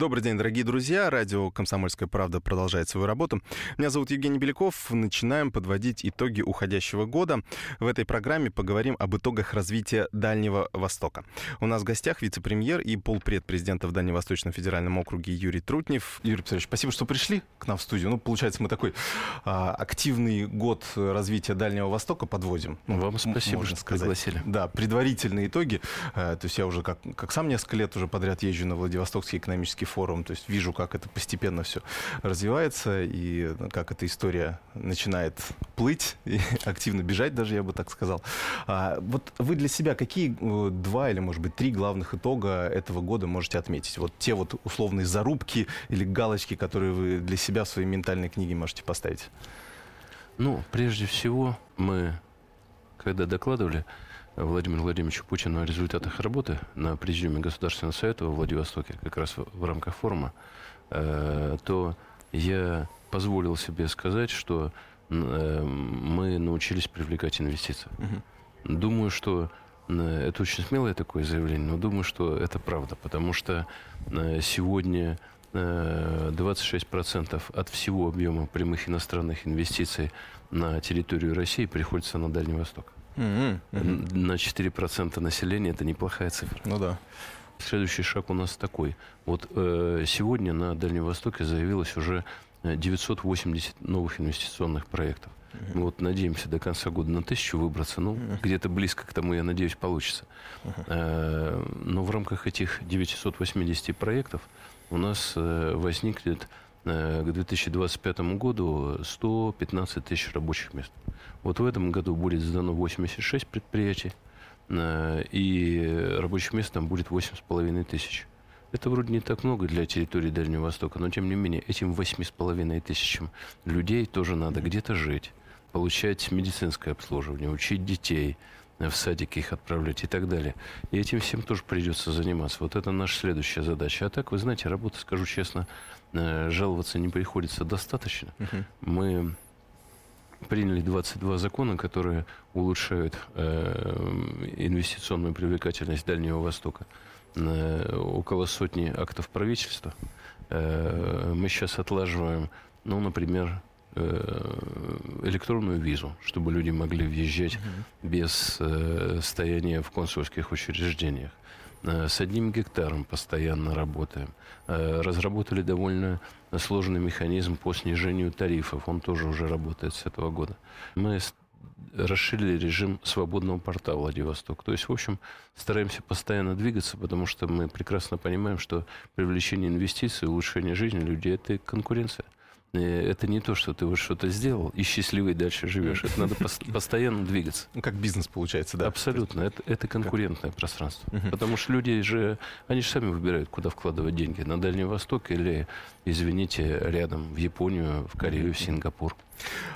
Добрый день, дорогие друзья. Радио «Комсомольская правда» продолжает свою работу. Меня зовут Евгений Беляков. Начинаем подводить итоги уходящего года. В этой программе поговорим об итогах развития Дальнего Востока. У нас в гостях вице-премьер и полпред президента в Дальневосточном федеральном округе Юрий Трутнев. Юрий Петрович, спасибо, что пришли к нам в студию. Ну, получается, мы такой а, активный год развития Дальнего Востока подводим. Ну, Вам спасибо, что сказать. пригласили. Да, предварительные итоги. А, то есть я уже как, как сам несколько лет уже подряд езжу на Владивостокский экономический экономический форум, то есть вижу, как это постепенно все развивается и как эта история начинает плыть и активно бежать даже, я бы так сказал. А вот вы для себя какие э, два или, может быть, три главных итога этого года можете отметить? Вот те вот условные зарубки или галочки, которые вы для себя в своей ментальной книге можете поставить? Ну, прежде всего, мы, когда докладывали, Владимиру Владимировичу Путину о результатах работы на Президиуме Государственного Совета во Владивостоке, как раз в рамках форума, э, то я позволил себе сказать, что э, мы научились привлекать инвестиции. Угу. Думаю, что э, это очень смелое такое заявление, но думаю, что это правда, потому что сегодня 26% от всего объема прямых иностранных инвестиций на территорию России приходится на Дальний Восток. Mm-hmm. Mm-hmm. На 4% населения это неплохая цифра. Ну да. Следующий шаг у нас такой. Вот э, сегодня на Дальнем Востоке заявилось уже 980 новых инвестиционных проектов. Uh-huh. Мы вот надеемся до конца года на тысячу выбраться. Ну, uh-huh. где-то близко к тому, я надеюсь, получится. Uh-huh. Э, но в рамках этих 980 проектов у нас э, возникнет Э, к 2025 году 115 тысяч рабочих мест. Вот в этом году будет сдано 86 предприятий, э, и рабочих мест там будет 8,5 тысяч. Это вроде не так много для территории Дальнего Востока, но тем не менее этим 8,5 тысячам людей тоже надо где-то жить, получать медицинское обслуживание, учить детей, в садики их отправлять и так далее. И этим всем тоже придется заниматься. Вот это наша следующая задача. А так, вы знаете, работа, скажу честно, э, жаловаться не приходится достаточно. Uh-huh. Мы приняли 22 закона, которые улучшают э, инвестиционную привлекательность Дальнего Востока. Э, около сотни актов правительства. Э, мы сейчас отлаживаем, ну, например, электронную визу, чтобы люди могли въезжать угу. без э, стояния в консульских учреждениях. С одним гектаром постоянно работаем. Разработали довольно сложный механизм по снижению тарифов. Он тоже уже работает с этого года. Мы расширили режим свободного порта Владивосток. То есть, в общем, стараемся постоянно двигаться, потому что мы прекрасно понимаем, что привлечение инвестиций, улучшение жизни людей – это конкуренция. Э, это не то, что ты вот что-то сделал и счастливый дальше живешь. Это надо постоянно двигаться. Ну, как бизнес получается, да? Абсолютно. Это, это конкурентное пространство. Потому что люди же, они же сами выбирают, куда вкладывать деньги. На Дальний Восток или, извините, рядом в Японию, в Корею, в Сингапур.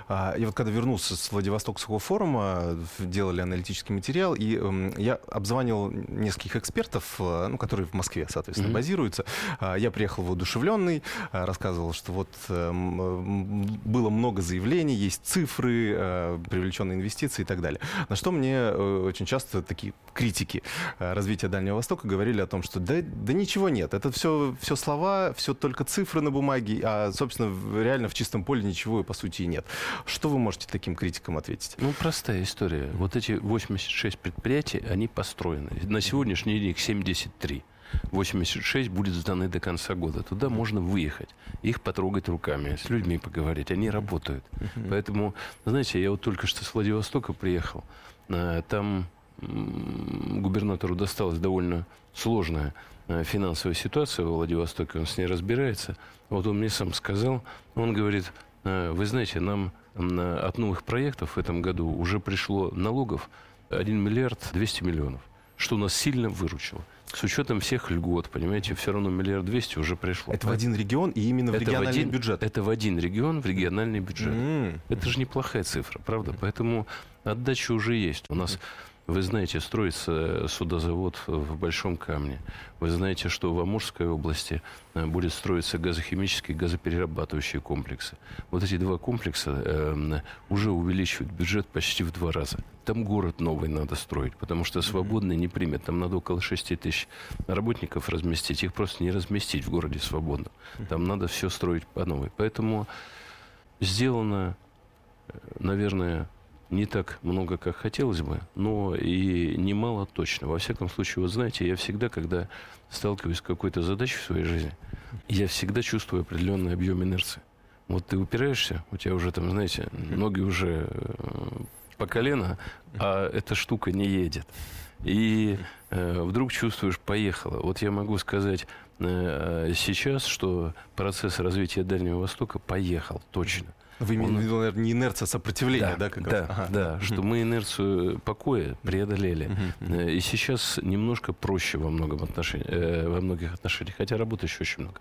А, я вот когда вернулся с Владивостокского форума, делали аналитический материал, и эм, я обзванивал нескольких экспертов, э, ну, которые в Москве, соответственно, mm-hmm. базируются. А, я приехал воодушевленный, э, рассказывал, что вот эм, было много заявлений, есть цифры, э, привлеченные инвестиции и так далее. На что мне очень часто такие критики развития Дальнего Востока говорили о том, что да, да ничего нет, это все, все слова, все только цифры на бумаге, а, собственно, реально в чистом поле ничего, по сути, и нет. Что вы можете таким критикам ответить? Ну, простая история. Вот эти 86 предприятий, они построены. На сегодняшний день их 73. 86 будет сданы до конца года. Туда можно выехать, их потрогать руками, с людьми поговорить. Они работают. Uh-huh. Поэтому, знаете, я вот только что с Владивостока приехал. Э, там губернатору досталась довольно сложная э, финансовая ситуация во Владивостоке, он с ней разбирается. Вот он мне сам сказал, он говорит, вы знаете, нам от новых проектов в этом году уже пришло налогов 1 миллиард 200 миллионов, что нас сильно выручило. С учетом всех льгот, понимаете, все равно миллиард двести уже пришло. Это в один регион и именно в это региональный в один, бюджет? Это в один регион, в региональный бюджет. Mm-hmm. Это же неплохая цифра, правда? Mm-hmm. Поэтому Отдача уже есть. У нас вы знаете, строится судозавод в Большом Камне. Вы знаете, что в Амурской области э, будет строиться газохимические, газоперерабатывающие комплексы. Вот эти два комплекса э, уже увеличивают бюджет почти в два раза. Там город новый надо строить, потому что свободный не примет. Там надо около 6 тысяч работников разместить. Их просто не разместить в городе свободно. Там надо все строить по новой. Поэтому сделано, э, наверное, не так много, как хотелось бы, но и немало точно. Во всяком случае, вот знаете, я всегда, когда сталкиваюсь с какой-то задачей в своей жизни, я всегда чувствую определенный объем инерции. Вот ты упираешься, у тебя уже там, знаете, ноги уже э, по колено, а эта штука не едет. И э, вдруг чувствуешь, поехала. Вот я могу сказать э, сейчас, что процесс развития Дальнего Востока поехал точно. Вы имеете в виду, наверное, не инерция сопротивления, да? Да, как да, ага. да что мы инерцию покоя преодолели. Э, и сейчас немножко проще во, многом отношениях, э, во многих отношениях, хотя работы еще очень много.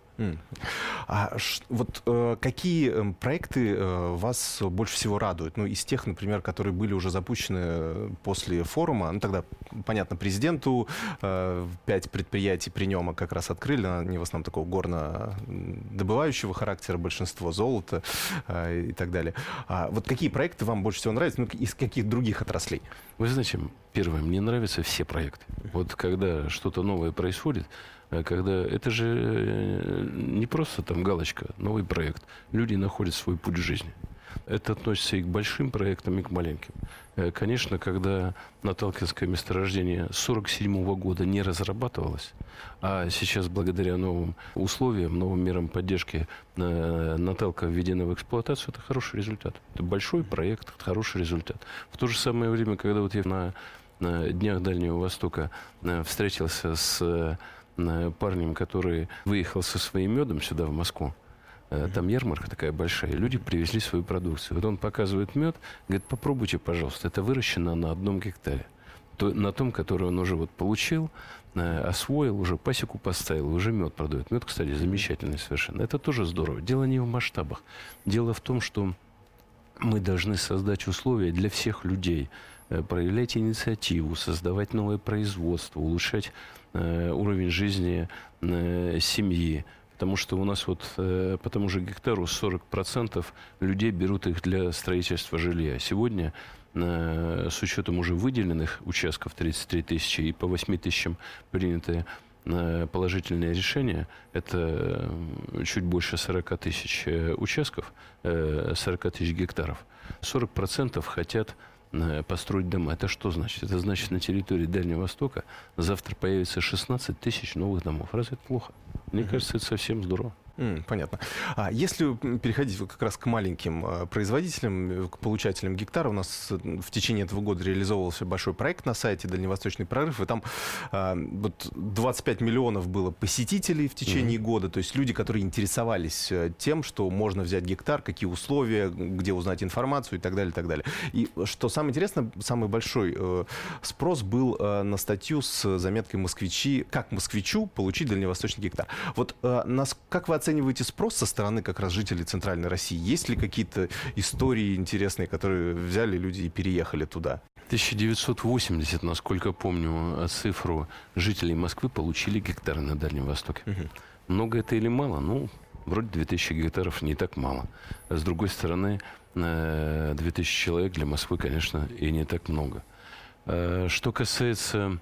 А вот э, какие эм, проекты вас больше всего радуют? Ну, из тех, например, которые были уже запущены после форума, ну, тогда, понятно, президенту пять предприятий при нем как раз открыли, они в основном такого горно-добывающего характера, большинство золота и так далее. А вот какие проекты вам больше всего нравятся, ну, из каких других отраслей? Вы знаете, первое, мне нравятся все проекты. Вот когда что-то новое происходит, э, когда это же э, не просто там галочка, новый проект. Люди находят свой путь жизни. Это относится и к большим проектам, и к маленьким. Э, конечно, когда Наталкинское месторождение 1947 года не разрабатывалось, а сейчас благодаря новым условиям, новым мерам поддержки э, Наталка введена в эксплуатацию, это хороший результат. Это большой проект, это хороший результат. В то же самое время, когда вот я на, на Днях Дальнего Востока э, встретился с парнем, который выехал со своим медом сюда, в Москву, там ярмарка такая большая, люди привезли свою продукцию. Вот он показывает мед, говорит, попробуйте, пожалуйста, это выращено на одном гектаре. То, на том, который он уже вот получил, э, освоил, уже пасеку поставил, уже мед продает. Мед, кстати, замечательный совершенно. Это тоже здорово. Дело не в масштабах. Дело в том, что мы должны создать условия для всех людей, э, проявлять инициативу, создавать новое производство, улучшать уровень жизни семьи, Потому что у нас вот э, по тому же гектару 40% людей берут их для строительства жилья. Сегодня э, с учетом уже выделенных участков 33 тысячи и по 8 тысячам принятые э, положительное решение, это э, чуть больше 40 тысяч участков, 40 тысяч гектаров. 40% хотят построить дома. Это что значит? Это значит, на территории Дальнего Востока завтра появится 16 тысяч новых домов. Разве это плохо? Мне кажется, это совсем здорово. Mm, понятно. А если переходить как раз к маленьким э, производителям, к получателям гектара, у нас в течение этого года реализовывался большой проект на сайте «Дальневосточный прорыв», и там а, вот 25 миллионов было посетителей в течение mm-hmm. года, то есть люди, которые интересовались э, тем, что можно взять гектар, какие условия, где узнать информацию и так далее, и так далее. И что самое интересное, самый большой э, спрос был э, на статью с заметкой «Москвичи», как москвичу получить дальневосточный гектар. Вот э, нас, как вы оцениваете спрос со стороны как раз жителей Центральной России? Есть ли какие-то истории интересные, которые взяли люди и переехали туда? 1980, насколько помню, цифру жителей Москвы получили гектары на Дальнем Востоке. Угу. Много это или мало? Ну, вроде 2000 гектаров не так мало. с другой стороны, 2000 э, человек для Москвы, конечно, и не так много. Э, что касается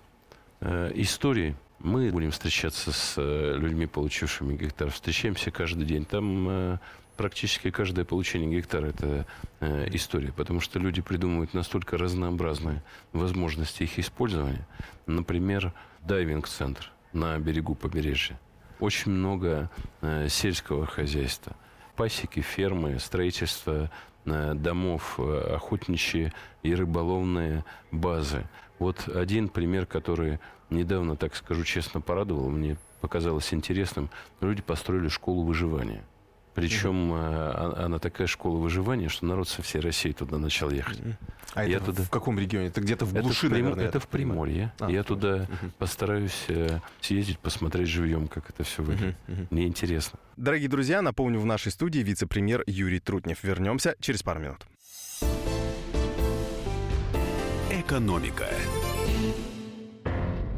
э, истории, мы будем встречаться с э, людьми, получившими гектар. Встречаемся каждый день. Там э, практически каждое получение гектара – это э, история, потому что люди придумывают настолько разнообразные возможности их использования. Например, дайвинг-центр на берегу побережья. Очень много сельского хозяйства. Пасеки, фермы, строительство домов, охотничьи и рыболовные базы. Вот один пример, который недавно, так скажу честно, порадовал, мне показалось интересным. Люди построили школу выживания. Причем mm-hmm. она такая школа выживания, что народ со всей России туда начал ехать. Mm-hmm. А я это туда... в каком регионе? Это где-то в глуши, это в Прим... Это в Приморье. А, я туда mm-hmm. постараюсь э, съездить, посмотреть живьем, как это все выглядит. Mm-hmm. Мне интересно. Дорогие друзья, напомню, в нашей студии вице-премьер Юрий Трутнев. Вернемся через пару минут. Экономика.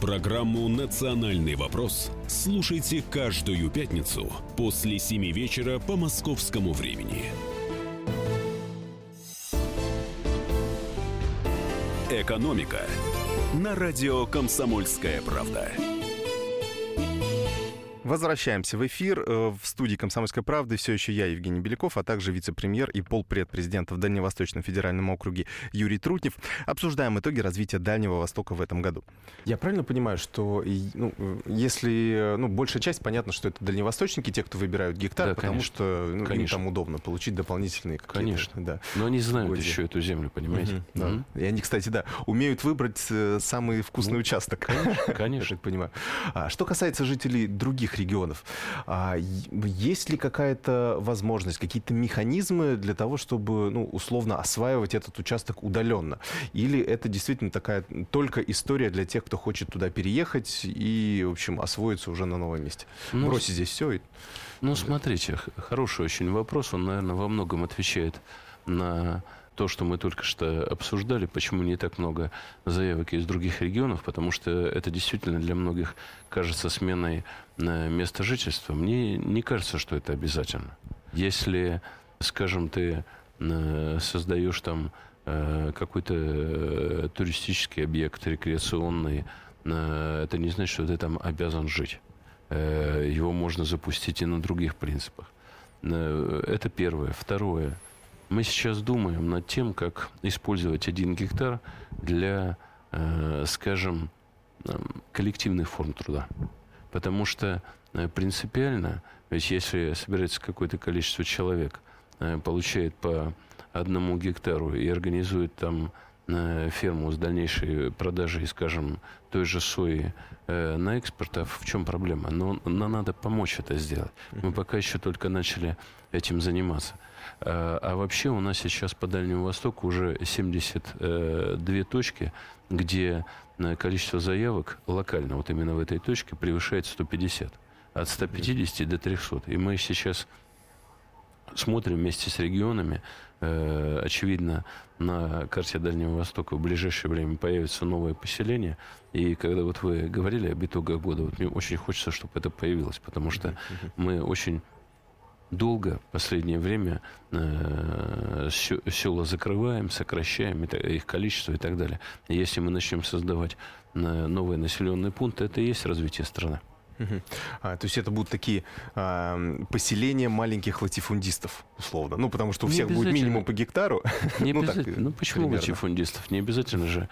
Программу «Национальный вопрос» слушайте каждую пятницу после 7 вечера по московскому времени. «Экономика» на радио «Комсомольская правда». Возвращаемся в эфир. Э, в студии «Комсомольской правды» все еще я, Евгений Беляков, а также вице-премьер и полпред президента в Дальневосточном федеральном округе Юрий Трутнев. Обсуждаем итоги развития Дальнего Востока в этом году. Я правильно понимаю, что ну, если ну, большая часть, понятно, что это дальневосточники, те, кто выбирают гектар, да, потому конечно. что ну, им там удобно получить дополнительные какие-то... Конечно, да. Но они знают угодья. еще эту землю, понимаете? Угу, да. Угу. И они, кстати, да, умеют выбрать э, самый вкусный ну, участок. Конечно, конечно. Я так понимаю. А, что касается жителей других регионов. А есть ли какая-то возможность, какие-то механизмы для того, чтобы, ну, условно осваивать этот участок удаленно? Или это действительно такая только история для тех, кто хочет туда переехать и, в общем, освоиться уже на новом месте? Ну, Бросить здесь все и... Ну, смотрите, хороший очень вопрос. Он, наверное, во многом отвечает на то, что мы только что обсуждали, почему не так много заявок из других регионов, потому что это действительно для многих кажется сменой э, места жительства. Мне не кажется, что это обязательно. Если, скажем, ты э, создаешь там э, какой-то туристический объект, рекреационный, это не значит, что ты там обязан жить. Его можно запустить и на других принципах. Это первое. Второе. Мы сейчас думаем над тем, как использовать один гектар для, э, скажем, коллективных форм труда. Потому что э, принципиально, ведь если собирается какое-то количество человек, э, получает по одному гектару и организует там ферму с дальнейшей продажей, скажем, той же сои на экспорт, а в чем проблема? Но, но надо помочь это сделать. Мы пока еще только начали этим заниматься. А, а вообще у нас сейчас по Дальнему Востоку уже 72 точки, где э, количество заявок локально, вот именно в этой точке, превышает 150. От 150 до 300. И мы сейчас смотрим вместе с регионами. Э, очевидно, на карте Дальнего Востока в ближайшее время появится новое поселение. И когда вот вы говорили об итогах года, вот мне очень хочется, чтобы это появилось, потому что мы очень долго в последнее время э, села закрываем, сокращаем их количество и так далее. Если мы начнем создавать э, новые населенные пункты, это и есть развитие страны. А, то есть это будут такие а, поселения маленьких латифундистов, условно. Ну, потому что у всех будет минимум по гектару. Не ну, так, ну, почему примерно. латифундистов? Не обязательно же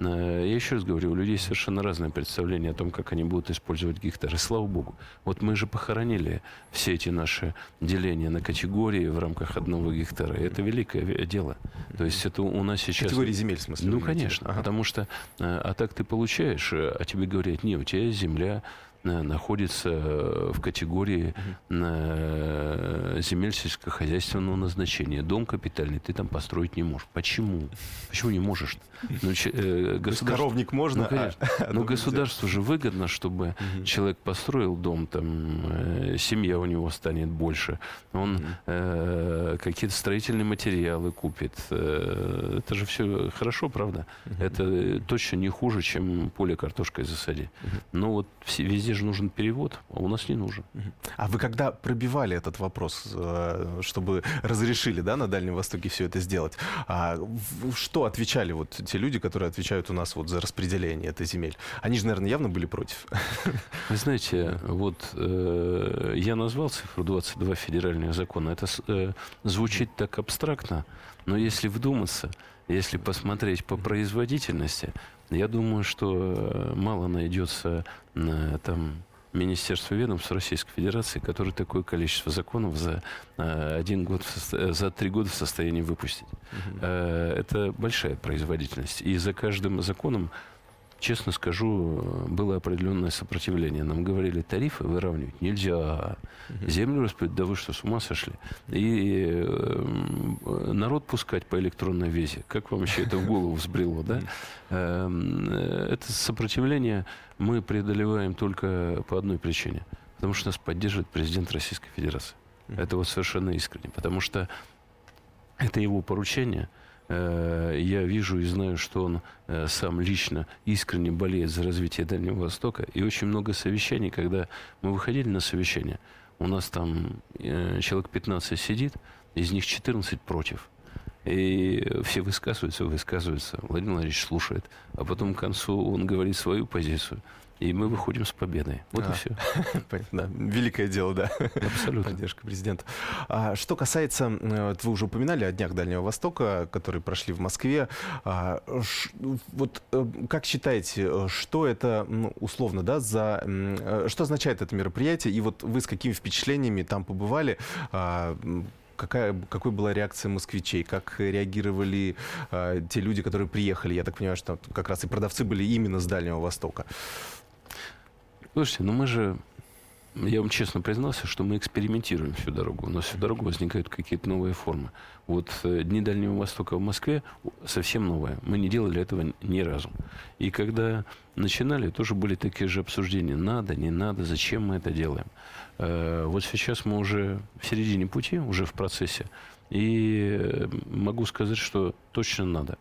Э, я еще раз говорю, у людей совершенно разное представление о том, как они будут использовать гектары. Слава богу. Вот мы же похоронили все эти наши деления на категории в рамках одного гектара. Это великое дело. То есть это у нас сейчас... Категории земель, в смысле? Ну, конечно. Ага. Потому что... Э, а так ты получаешь, а тебе говорят, не, у тебя земля, находится э, в категории угу. земель сельскохозяйственного назначения. Дом капитальный ты там построить не можешь. Почему? Почему не можешь? Ну, э, государство... Коровник можно, ну, конечно. А, Но государству же выгодно, чтобы угу. человек построил дом, там, э, семья у него станет больше, он угу. э, какие-то строительные материалы купит. Э, это же все хорошо, правда? Угу. Это точно не хуже, чем поле картошкой засадить. Угу. Но вот все, везде Везде же нужен перевод, а у нас не нужен. А вы когда пробивали этот вопрос, э, чтобы разрешили да, на Дальнем Востоке все это сделать, а что отвечали вот те люди, которые отвечают у нас вот за распределение этой земель? Они же, наверное, явно были против. Вы знаете, вот э, я назвал цифру 22 федеральных закона. Это э, звучит так абстрактно, но если вдуматься, если посмотреть по производительности, я думаю, что э, мало найдется э, там Министерство ведомств Российской Федерации, которые такое количество законов за э, один год, за три года в состоянии выпустить. Угу. Это большая производительность. И за каждым законом честно скажу, было определенное сопротивление. Нам говорили, тарифы выравнивать нельзя. Землю распределить, да вы что, с ума сошли? И э, народ пускать по электронной визе. Как вам еще это в голову взбрело, да? Эм, это сопротивление мы преодолеваем только по одной причине. Потому что нас поддерживает президент Российской Федерации. Это вот совершенно искренне. Потому что это его поручение – я вижу и знаю, что он э, сам лично искренне болеет за развитие Дальнего Востока. И очень много совещаний, когда мы выходили на совещание, у нас там э, человек 15 сидит, из них 14 против. И все высказываются, высказываются. Владимир Владимирович слушает. А потом к концу он говорит свою позицию. И мы выходим с победой. Вот а, и все. Понятно. Великое дело, да. Абсолютно. Поддержка президента. А, что касается, вот вы уже упоминали о Днях Дальнего Востока, которые прошли в Москве. А, ш, вот э, как считаете, что это, ну, условно, да, за... Э, что означает это мероприятие? И вот вы с какими впечатлениями там побывали? А, какая, какой была реакция москвичей, как реагировали э, те люди, которые приехали. Я так понимаю, что как раз и продавцы были именно с Дальнего Востока. Слушайте, ну мы же, я вам честно признался, что мы экспериментируем всю дорогу. У нас всю дорогу возникают какие-то новые формы. Вот э, Дни Дальнего Востока в Москве совсем новое. Мы не делали этого ни разу. И когда начинали, тоже были такие же обсуждения. Надо, не надо, зачем мы это делаем. Э, вот сейчас мы уже в середине пути, уже в процессе. И э, могу сказать, что точно надо.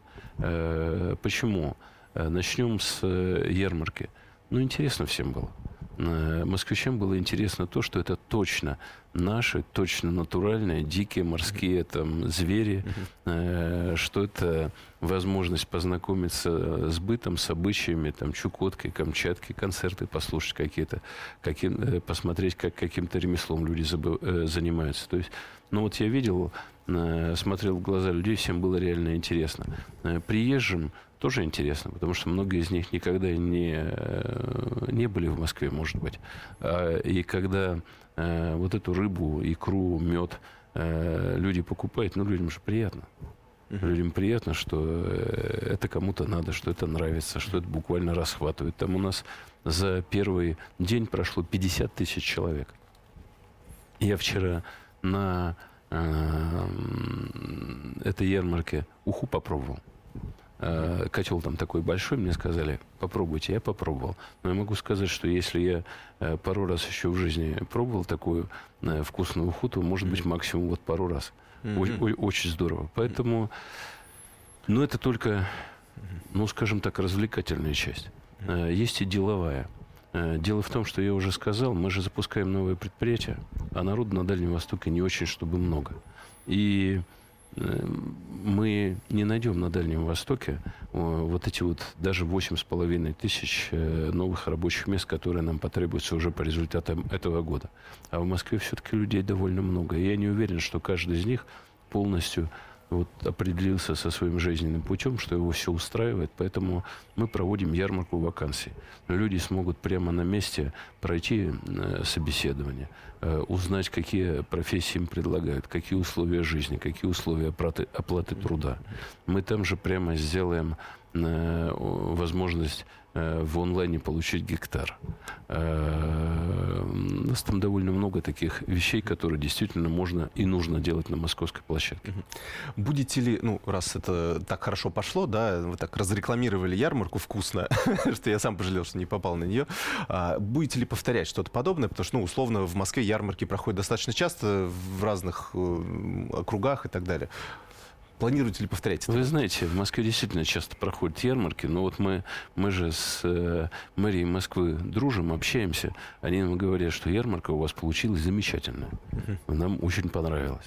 Почему? Начнем с ярмарки. Ну, интересно всем было. Э, москвичам было интересно то, что это точно наши, точно натуральные, дикие морские там звери, э, что это возможность познакомиться с бытом, с обычаями, там, Чукоткой, Камчатки, концерты послушать какие-то, каким, э, посмотреть, как каким-то ремеслом люди забы, занимаются. То есть, ну вот я видел, смотрел в глаза людей, всем было реально интересно. Приезжим тоже интересно, потому что многие из них никогда не, э, не были в Москве, может быть. А, и когда э, вот эту рыбу, икру, мед э, люди покупают, ну, людям же приятно. Людям приятно, что это кому-то надо, что это нравится, что это буквально расхватывает. Там у нас за первый день прошло 50 тысяч человек. Я вчера на э, этой ярмарке уху попробовал. Э, котел там такой большой, мне сказали, попробуйте, я попробовал. Но я могу сказать, что если я э, пару раз еще в жизни пробовал такую э, вкусную уху, то, может быть, максимум вот пару раз. Mm-hmm. Очень здорово. Поэтому, ну, это только, ну, скажем так, развлекательная часть. Есть и деловая. Дело в том, что я уже сказал, мы же запускаем новое предприятие, а народу на Дальнем Востоке не очень, чтобы много. И мы не найдем на Дальнем Востоке вот эти вот даже 8,5 тысяч э, новых рабочих мест, которые нам потребуются уже по результатам этого года. А в Москве все-таки людей довольно много. И я не уверен, что каждый из них полностью вот определился со своим жизненным путем, что его все устраивает, поэтому мы проводим ярмарку вакансий. Люди смогут прямо на месте пройти э, собеседование, э, узнать, какие профессии им предлагают, какие условия жизни, какие условия оплаты, оплаты труда. Мы там же прямо сделаем э, возможность Э, в онлайне получить гектар. Э, у нас там довольно много таких вещей, которые действительно можно и нужно делать на московской площадке. Будете ли, ну, раз это так хорошо пошло, да, вы так разрекламировали ярмарку вкусно, что я сам пожалел, что не попал на нее, а будете ли повторять что-то подобное? Потому что, ну, условно, в Москве ярмарки проходят достаточно часто в разных э, округах и так далее. Планируете ли повторять это? Вы знаете, в Москве действительно часто проходят ярмарки, но вот мы, мы же с э, мэрией Москвы дружим, общаемся. Они нам говорят, что ярмарка у вас получилась замечательная. Нам очень понравилось.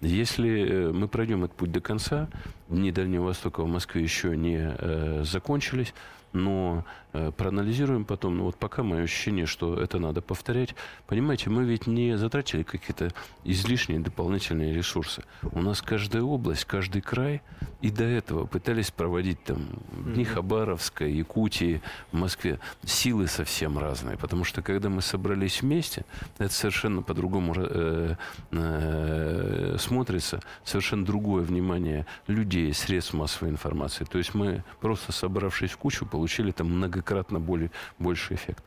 Если э, мы пройдем этот путь до конца, дни Дальнего Востока в Москве еще не э, закончились, но э, проанализируем потом. Но вот пока мое ощущение, что это надо повторять. Понимаете, мы ведь не затратили какие-то излишние дополнительные ресурсы. У нас каждая область, каждый край и до этого пытались проводить там дни Хабаровска, Якутии, в Москве. Силы совсем разные, потому что когда мы собрались вместе, это совершенно по-другому э, э, смотрится, совершенно другое внимание людей, средств массовой информации. То есть мы просто собравшись в кучу, получили там многократно более, больше эффект.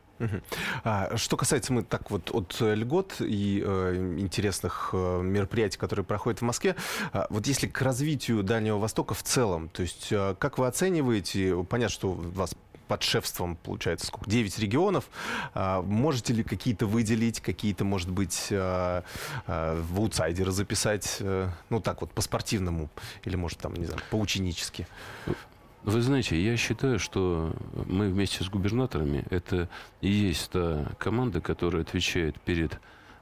А, что касается мы так вот от льгот и э, интересных э, мероприятий, которые проходят в Москве, э, вот если к развитию Дальнего Востока в целом, то есть э, как вы оцениваете, понятно, что у вас под шефством, получается, сколько? 9 регионов. А, можете ли какие-то выделить, какие-то, может быть, а, а, в аутсайдеры записать, ну, так вот, по-спортивному, или, может, там, не знаю, по-ученически? Вы знаете, я считаю, что мы вместе с губернаторами, это и есть та команда, которая отвечает перед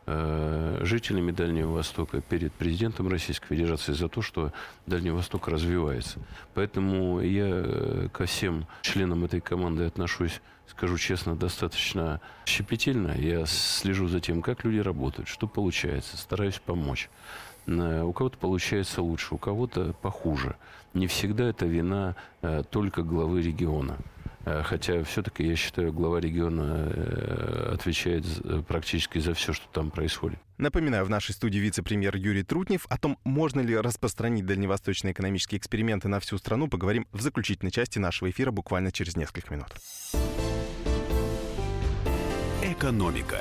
Э, жителями Дальнего Востока, перед президентом Российской Федерации за то, что Дальний Восток развивается. Поэтому я э, ко всем членам этой команды отношусь, скажу честно, достаточно щепетильно. Я слежу за тем, как люди работают, что получается, стараюсь помочь. Э, у кого-то получается лучше, у кого-то похуже. Не всегда это вина только главы региона. Э, хотя все-таки, я считаю, глава региона э, отвечает практически за все, что там происходит. Напоминаю, в нашей студии вице-премьер Юрий Трутнев. О том, можно ли распространить дальневосточные экономические эксперименты на всю страну, поговорим в заключительной части нашего эфира буквально через несколько минут. Экономика.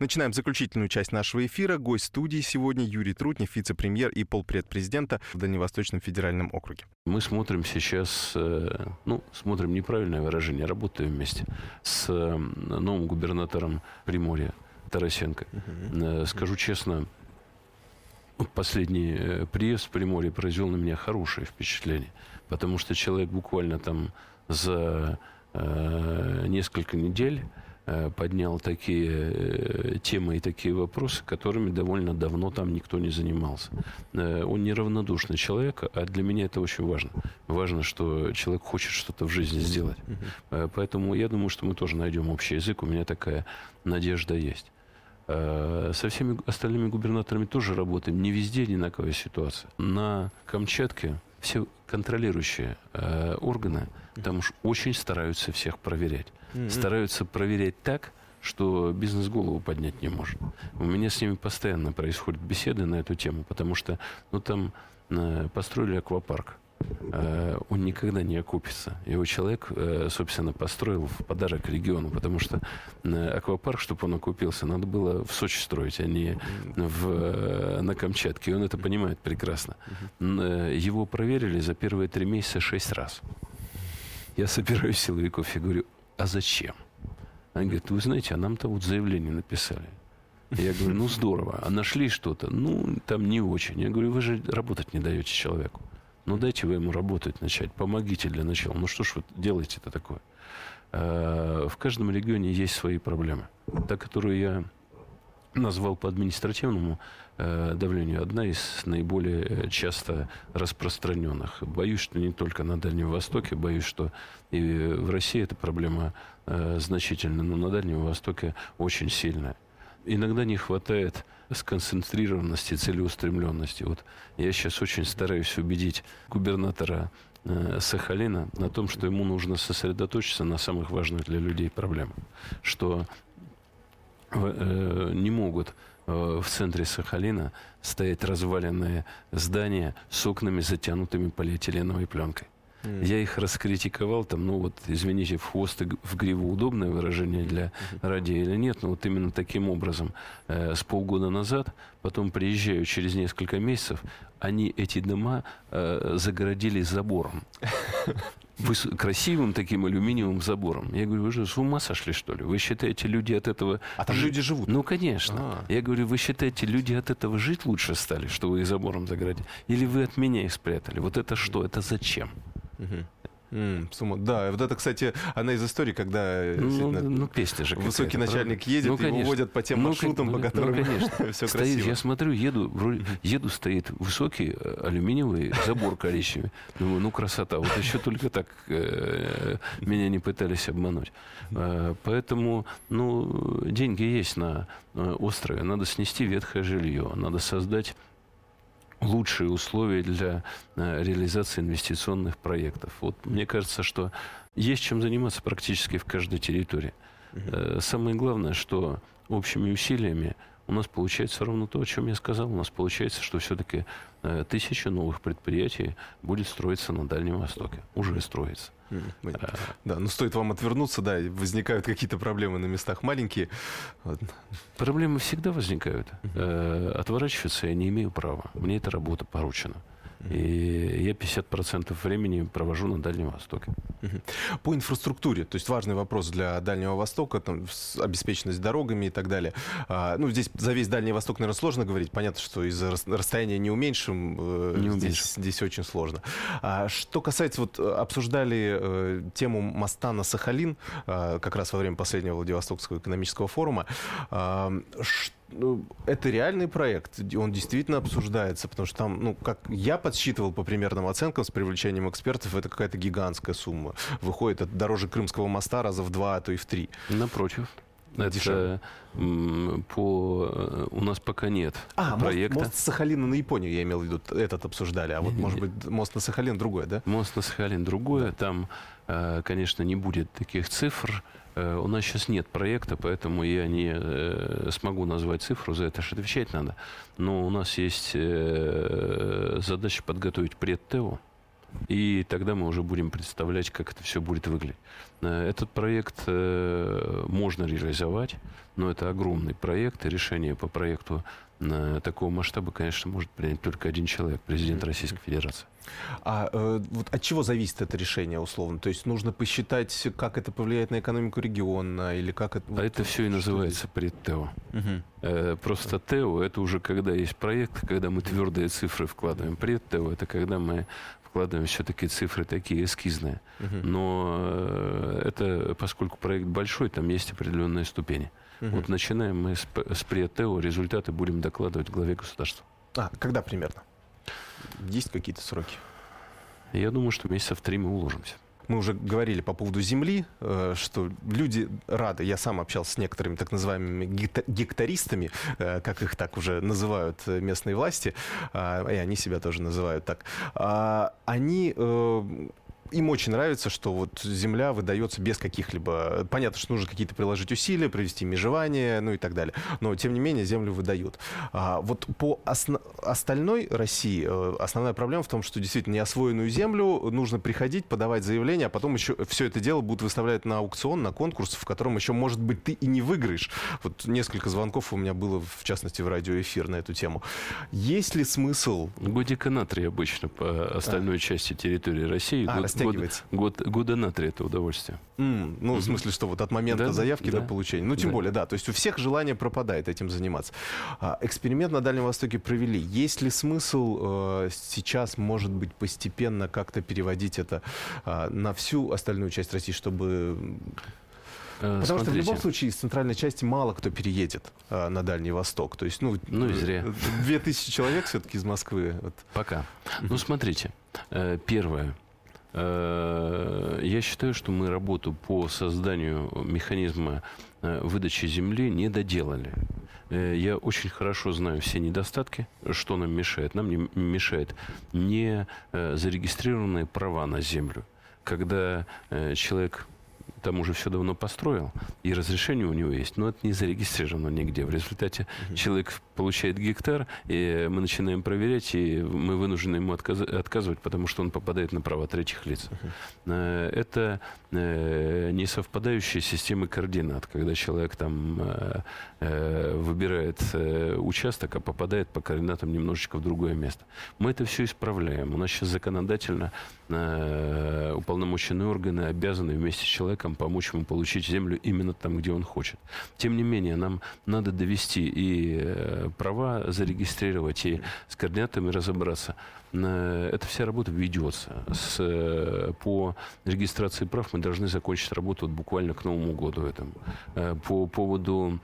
Начинаем заключительную часть нашего эфира. Гость студии сегодня Юрий Трутнев, вице-премьер и полпред президента в Дальневосточном федеральном округе. Мы смотрим сейчас, э, ну, смотрим неправильное выражение, работаем вместе с э, новым губернатором Приморья Тарасенко. Угу. Скажу честно, последний приезд в Приморье произвел на меня хорошее впечатление, потому что человек буквально там за несколько недель Э, поднял такие э, темы и такие вопросы, которыми довольно давно там никто не занимался. Э, он неравнодушный человек, а для меня это очень важно. Важно, что человек хочет что-то в жизни сделать. Поэтому я думаю, что мы тоже найдем общий язык. У меня такая надежда есть. Со всеми остальными губернаторами тоже работаем. Не везде одинаковая ситуация. На Камчатке все контролирующие э, органы там уж очень стараются всех проверять. Mm-hmm. Стараются проверять так, что бизнес голову поднять не может. У меня с ними постоянно происходят беседы на эту тему, потому что ну, там э, построили аквапарк. Э, он никогда не окупится. Его человек, э, собственно, построил в подарок региону, потому что э, аквапарк, чтобы он окупился, надо было в Сочи строить, а не в, на Камчатке. И он это понимает прекрасно. Его проверили за первые три месяца шесть раз. Я собираю силовиков и говорю, а зачем? Они говорят, вы знаете, а нам-то вот заявление написали. Я говорю, ну здорово. А нашли что-то? Ну, там не очень. Я говорю, вы же работать не даете человеку. Ну, дайте вы ему работать начать, помогите для начала. Ну, что ж вы делаете-то такое? Э, в каждом регионе есть свои проблемы. Та, которую я назвал по административному э, давлению, одна из наиболее э, часто распространенных. Боюсь, что не только на Дальнем Востоке, боюсь, что и в России эта проблема значительна, но на Дальнем Востоке очень сильная. Иногда не хватает сконцентрированности, целеустремленности. Вот я сейчас очень стараюсь убедить губернатора э, Сахалина на том, что ему нужно сосредоточиться на самых важных для людей проблемах. Что э, не могут э, в центре Сахалина стоять разваленные здания с окнами, затянутыми полиэтиленовой пленкой. Mm. Я их раскритиковал, там, ну вот, извините, в хвост и в гриву удобное выражение для mm-hmm. радио или нет, но вот именно таким образом э, с полгода назад, потом приезжаю через несколько месяцев, они эти дома э, загородили забором. Красивым таким алюминиевым забором. Я говорю, вы же с ума сошли, что ли? Вы считаете, люди от этого... А там люди живут? Ну, конечно. А-а-а. Я говорю, вы считаете, люди от этого жить лучше стали, что вы их забором загородили? Или вы от меня их спрятали? Вот это что? Это зачем? Mm, сумма. Да, вот это, кстати, одна из историй, когда э, ну, ну, песня же высокий начальник правда? едет, ну, его водят по тем ну, маршрутам, ну, по которым ну, конечно. все стоит, красиво. Я смотрю, еду, еду стоит высокий э, алюминиевый забор коричневый. Думаю, ну красота. Вот еще только так э, меня не пытались обмануть. Э, поэтому, ну, деньги есть на э, острове. Надо снести ветхое жилье, надо создать лучшие условия для э, реализации инвестиционных проектов. Вот мне кажется, что есть чем заниматься практически в каждой территории. Э, самое главное, что общими усилиями у нас получается ровно то, о чем я сказал. У нас получается, что все-таки э, тысяча новых предприятий будет строиться на Дальнем Востоке. Уже строится. А, да, но стоит вам отвернуться, да, возникают какие-то проблемы на местах маленькие. Проблемы всегда возникают. Э, отворачиваться я не имею права. Мне эта работа поручена. И я 50% времени провожу на Дальнем Востоке. По инфраструктуре, то есть важный вопрос для Дальнего Востока, там, обеспеченность дорогами и так далее. А, ну, здесь за весь Дальний Восток, наверное, сложно говорить. Понятно, что из-за расстояния не уменьшим, э, не здесь, здесь очень сложно. А, что касается, вот обсуждали э, тему моста на Сахалин, э, как раз во время последнего Владивостокского экономического форума. Э, что это реальный проект, он действительно обсуждается, потому что там, ну, как я подсчитывал по примерным оценкам с привлечением экспертов, это какая-то гигантская сумма. Выходит это дороже Крымского моста раза в два, а то и в три. Напротив. Это по э, у нас пока нет а, проекта. Мост, мост Сахалина на Японию, я имел в виду, этот обсуждали. А вот, не, может не, быть, мост на Сахалин другой, да? Мост на Сахалин другой. Да. Там, э, конечно, не будет таких цифр. Э, у нас сейчас нет проекта, поэтому я не э, смогу назвать цифру, за это же отвечать надо. Но у нас есть э, задача подготовить предтео, и тогда мы уже будем представлять, как это все будет выглядеть. Этот проект можно реализовать, но это огромный проект, и решение по проекту такого масштаба, конечно, может принять только один человек, президент Российской Федерации. А э, вот от чего зависит это решение, условно? То есть нужно посчитать, как это повлияет на экономику региона, или как это... А вот, это все и называется предтео. Угу. Э, просто ТЭО — это уже когда есть проект, когда мы твердые цифры вкладываем. Предтео — это когда мы вкладываем все-таки цифры такие эскизные. Угу. Но э, это, поскольку проект большой, там есть определенные ступени. Угу. Вот начинаем мы с, с предтео, результаты будем докладывать главе государства. А, когда примерно? Есть какие-то сроки? Я думаю, что месяца в три мы уложимся. Мы уже говорили по поводу земли, э, что люди рады. Я сам общался с некоторыми так называемыми гектаристами, э, как их так уже называют местные власти, а, и они себя тоже называют так. А, они э, им очень нравится, что вот земля выдается без каких-либо... Понятно, что нужно какие-то приложить усилия, провести межевание, ну и так далее. Но, тем не менее, землю выдают. А вот по осно... остальной России э, основная проблема в том, что действительно неосвоенную землю нужно приходить, подавать заявление, а потом еще все это дело будут выставлять на аукцион, на конкурс, в котором еще, может быть, ты и не выиграешь. Вот несколько звонков у меня было, в частности, в радиоэфир на эту тему. Есть ли смысл... Годика на три обычно по остальной а. части территории России. А, год, растягивается. Год, год, года на три это удовольствие. Mm, ну, mm в смысле, что вот от момента да, заявки да, до получения. Ну, тем да. более, да. То есть у всех желание пропадает этим заниматься. А, эксперимент на Дальнем Востоке провели. Есть ли смысл э, сейчас, может быть, постепенно как-то переводить это э, на всю остальную часть России, чтобы э, Потому Смотрите. что в любом случае из центральной части мало кто переедет э, на Дальний Восток. То есть, ну, ну и зря. Две тысячи человек все-таки из Москвы. Вот. Пока. Ну, смотрите. Э, первое. Э, я считаю, что мы работу по созданию механизма э, выдачи земли не доделали. Э, я очень хорошо знаю все недостатки, что нам мешает. Нам не мешает не зарегистрированные права на землю. Когда человек там уже все давно построил, и разрешение у него есть, но это не зарегистрировано нигде. В результате угу. человек получает гектар, и мы начинаем проверять, и мы вынуждены ему отказ, отказывать, потому что он попадает на права третьих лиц. Угу. Это э, не совпадающие системы координат, когда человек там э, выбирает участок, а попадает по координатам немножечко в другое место. Мы это все исправляем. У нас сейчас законодательно уполномоченные органы обязаны вместе с человеком помочь ему получить землю именно там, где он хочет. Тем не менее, нам надо довести и э, права зарегистрировать, и с координатами разобраться. Э, эта вся работа ведется. С, э, по регистрации прав мы должны закончить работу вот буквально к Новому году этому. По поводу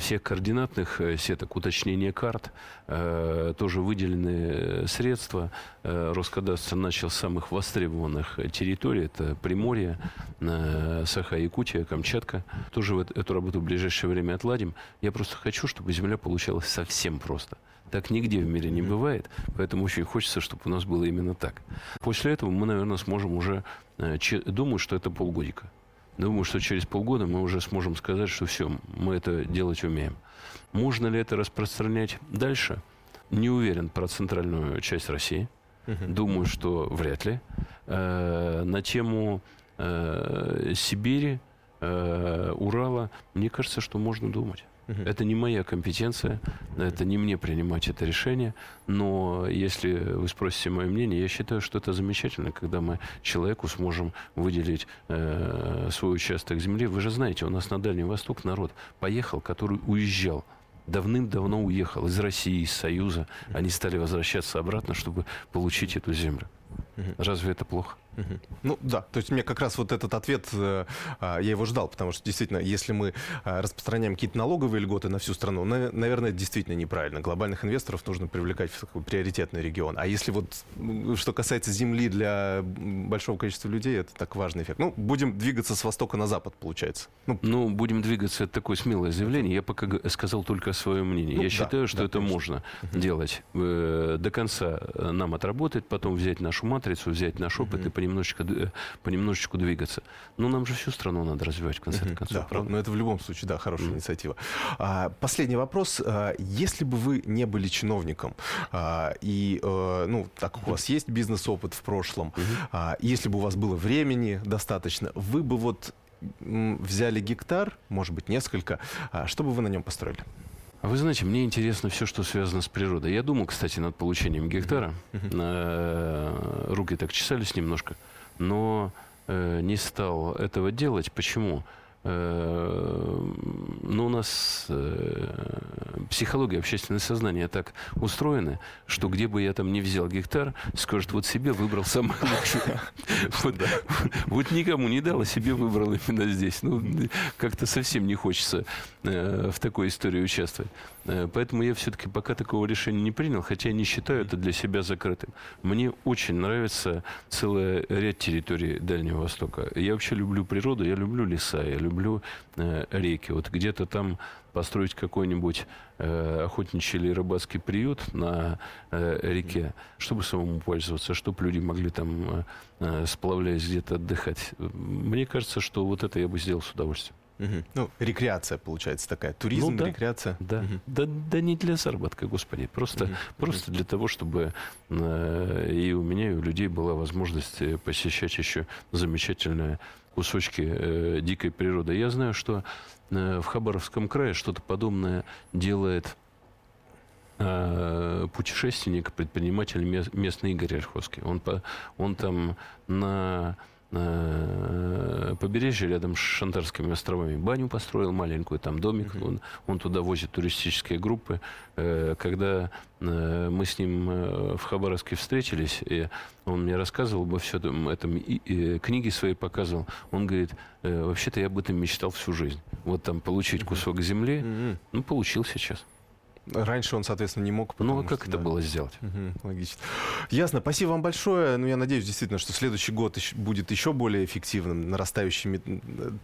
всех координатных сеток, уточнения карт, тоже выделены средства. Роскадастр начал с самых востребованных территорий. Это Приморье, Саха-Якутия, Камчатка. Тоже эту работу в ближайшее время отладим. Я просто хочу, чтобы земля получалась совсем просто. Так нигде в мире не бывает, поэтому очень хочется, чтобы у нас было именно так. После этого мы, наверное, сможем уже... Э, думаю, что это полгодика. Думаю, что через полгода мы уже сможем сказать, что все, мы это делать умеем. Можно ли это распространять дальше? Не уверен про центральную часть России. Думаю, что вряд ли. Э, на тему э, Сибири, Урала, мне кажется, что можно думать. Угу. Это не моя компетенция, это не мне принимать это решение, но если вы спросите мое мнение, я считаю, что это замечательно, когда мы человеку сможем выделить э, свой участок земли. Вы же знаете, у нас на Дальний Восток народ поехал, который уезжал давным-давно уехал из России, из Союза. Они стали возвращаться обратно, чтобы получить эту землю. Разве это плохо? Ну да, то есть мне как раз вот этот ответ, э, я его ждал, потому что действительно, если мы а, распространяем какие-то налоговые льготы на всю страну, наверное, это действительно неправильно. Глобальных инвесторов нужно привлекать в такой приоритетный регион. А если вот, что касается земли для большого количества людей, это так важный эффект. Ну, будем двигаться с востока на запад, получается. Ну, ну будем двигаться, это такое смелое заявление. Я пока сказал только свое мнение. Ну, я да, считаю, что да, это конечно. можно угу. делать. Э, до конца э, нам отработать, потом взять нашу матрицу, взять наш опыт угу. и понемножечко, понемножечку двигаться. Но нам же всю страну надо развивать, в конце угу. концов. Да, правда? но это в любом случае, да, хорошая угу. инициатива. А, последний вопрос. А, если бы вы не были чиновником, а, и, а, ну, так как у вас есть бизнес-опыт в прошлом, угу. а, если бы у вас было времени достаточно, вы бы вот взяли гектар, может быть, несколько, а, что бы вы на нем построили? А вы знаете, мне интересно все, что связано с природой. Я думал, кстати, над получением гектара. Э, руки так чесались немножко. Но э, не стал этого делать. Почему? Э, ну, у нас э, психология, общественное сознание так устроены, что где бы я там не взял гектар, скажет, вот себе выбрал самое лучшее. Вот никому не дал, а себе выбрал именно здесь. Ну, как-то совсем не хочется э, в такой истории участвовать. Поэтому я все-таки пока такого решения не принял, хотя не считаю это для себя закрытым. Мне очень нравится целый ряд территорий Дальнего Востока. Я вообще люблю природу, я люблю леса, я люблю люблю э, реки. Вот где-то там построить какой-нибудь э, охотничий или рыбацкий приют на э, реке, чтобы самому пользоваться, чтобы люди могли там, э, э сплавляясь где-то отдыхать. Мне кажется, что вот это я бы сделал с удовольствием. Угу. Ну, рекреация получается такая. Туризм, ну, да, рекреация. Да. Угу. да. Да не для заработка, господи. Просто, угу. просто для того, чтобы э, и у меня, и у людей была возможность э, посещать еще замечательное кусочки э, дикой природы. Я знаю, что э, в Хабаровском крае что-то подобное делает э, путешественник, предприниматель местный Игорь Ольховский. Он, по, он там на побережье рядом с Шантарскими островами баню построил маленькую, там домик, mm-hmm. он, он туда возит туристические группы. Э, когда э, мы с ним в Хабаровске встретились, и он мне рассказывал обо всем этом и, и, книги свои показывал, он говорит, вообще-то я об этом мечтал всю жизнь. Вот там получить кусок земли, mm-hmm. ну, получил сейчас. Раньше он, соответственно, не мог. Ну, а как что, это да. было сделать? Угу, логично. Ясно. Спасибо вам большое. Ну, я надеюсь, действительно, что следующий год будет еще более эффективным, нарастающими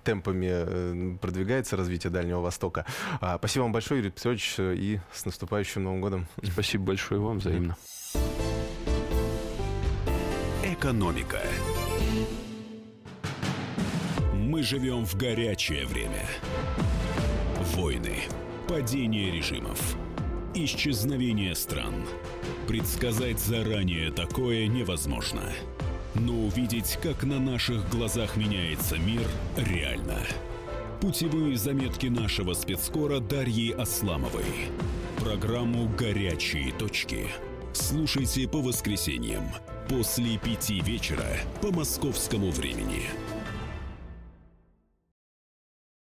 темпами э, продвигается развитие Дальнего Востока. А, спасибо вам большое, Юрий Петрович, и с наступающим Новым годом. Спасибо большое вам, взаимно. Экономика. Мы живем в горячее время. Войны, падение режимов – Исчезновение стран. Предсказать заранее такое невозможно. Но увидеть, как на наших глазах меняется мир, реально. Путевые заметки нашего спецкора Дарьи Асламовой. Программу «Горячие точки». Слушайте по воскресеньям после пяти вечера по московскому времени.